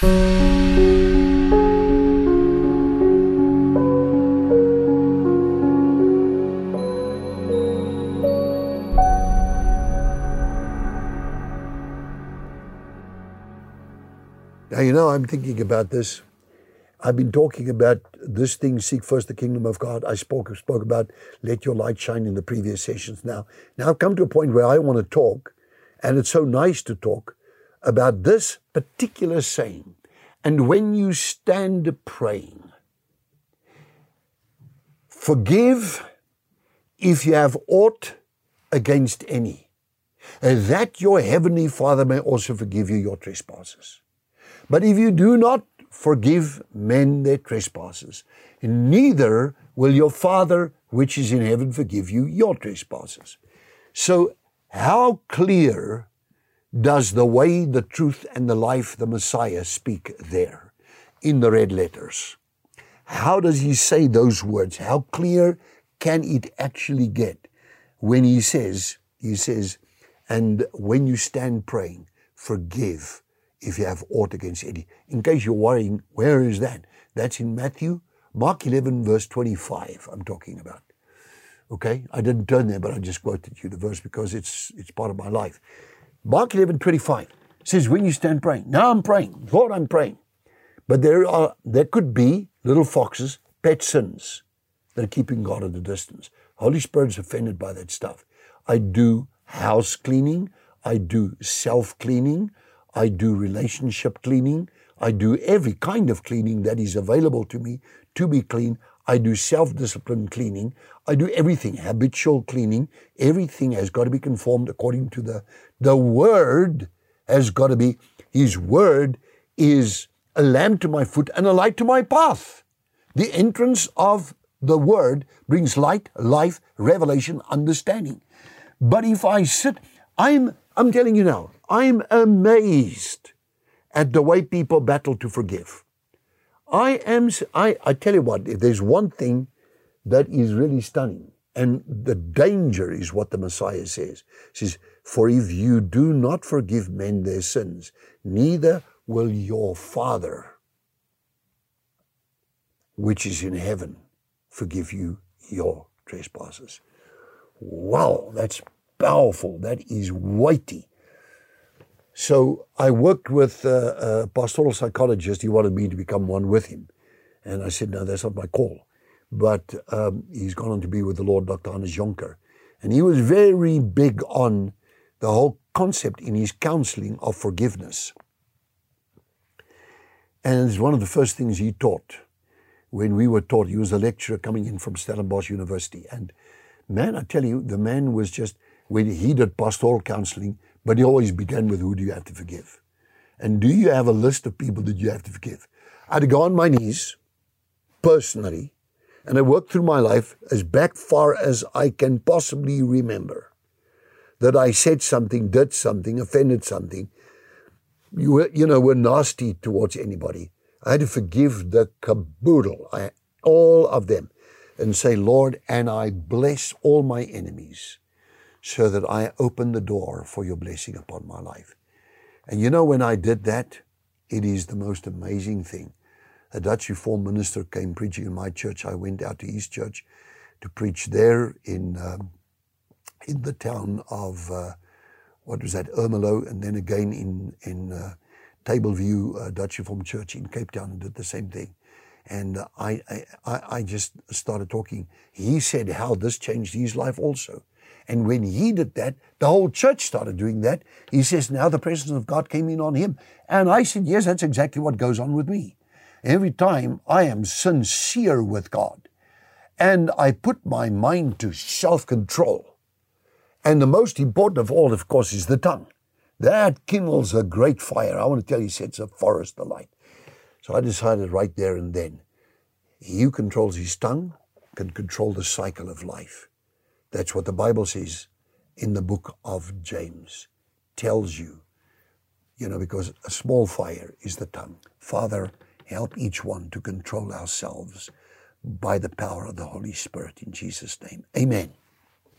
Now, you know, I'm thinking about this. I've been talking about this thing, seek first the kingdom of God. I spoke, spoke about let your light shine in the previous sessions. Now, now I've come to a point where I want to talk, and it's so nice to talk about this particular saying. And when you stand praying, forgive if you have aught against any, that your heavenly Father may also forgive you your trespasses. But if you do not forgive men their trespasses, neither will your Father which is in heaven forgive you your trespasses. So, how clear does the way, the truth, and the life, the Messiah speak there in the red letters? How does he say those words? How clear can it actually get when he says, he says, and when you stand praying, forgive if you have aught against any. In case you're worrying, where is that? That's in Matthew, Mark 11, verse 25, I'm talking about. Okay? I didn't turn there, but I just quoted you the verse because it's, it's part of my life. Mark 11, 25 says, when you stand praying, now I'm praying, Lord, I'm praying. But there are, there could be little foxes, pet sins that are keeping God at a distance. Holy Spirit's offended by that stuff. I do house cleaning. I do self cleaning. I do relationship cleaning. I do every kind of cleaning that is available to me to be clean. I do self discipline cleaning. I do everything, habitual cleaning. Everything has got to be conformed according to the, the word has got to be, his word is a lamp to my foot and a light to my path. The entrance of the word brings light, life, revelation, understanding. But if I sit, I'm, I'm telling you now, I'm amazed at the way people battle to forgive. I am, I, I tell you what, if there's one thing that is really stunning, and the danger is what the Messiah says. He says, For if you do not forgive men their sins, neither will your Father, which is in heaven, forgive you your trespasses. Wow, that's powerful. That is weighty. So I worked with a, a pastoral psychologist. He wanted me to become one with him. And I said, no, that's not my call. But um, he's gone on to be with the Lord, Dr. Hannes Jonker. And he was very big on the whole concept in his counseling of forgiveness. And it's one of the first things he taught when we were taught. He was a lecturer coming in from Stellenbosch University. And man, I tell you, the man was just, when he did pastoral counseling, but he always began with who do you have to forgive? And do you have a list of people that you have to forgive? I'd go on my knees, personally, and I worked through my life as back far as I can possibly remember that I said something, did something, offended something, you were, you know, were nasty towards anybody. I had to forgive the caboodle, I, all of them, and say, Lord, and I bless all my enemies so that I open the door for your blessing upon my life. And you know, when I did that, it is the most amazing thing. A Dutch Reformed minister came preaching in my church. I went out to East Church to preach there in um, in the town of uh, what was that Ermelo, and then again in in uh, Tableview uh, Dutch Reformed Church in Cape Town, and did the same thing. And I, I I just started talking. He said how this changed his life also. And when he did that, the whole church started doing that. He says, now the presence of God came in on him. And I said, yes, that's exactly what goes on with me. Every time I am sincere with God and I put my mind to self control. And the most important of all, of course, is the tongue. That kindles a great fire. I want to tell you, sets a forest alight. So I decided right there and then, he who controls his tongue can control the cycle of life. That's what the Bible says in the book of James. Tells you, you know, because a small fire is the tongue. Father, help each one to control ourselves by the power of the Holy Spirit in Jesus' name. Amen.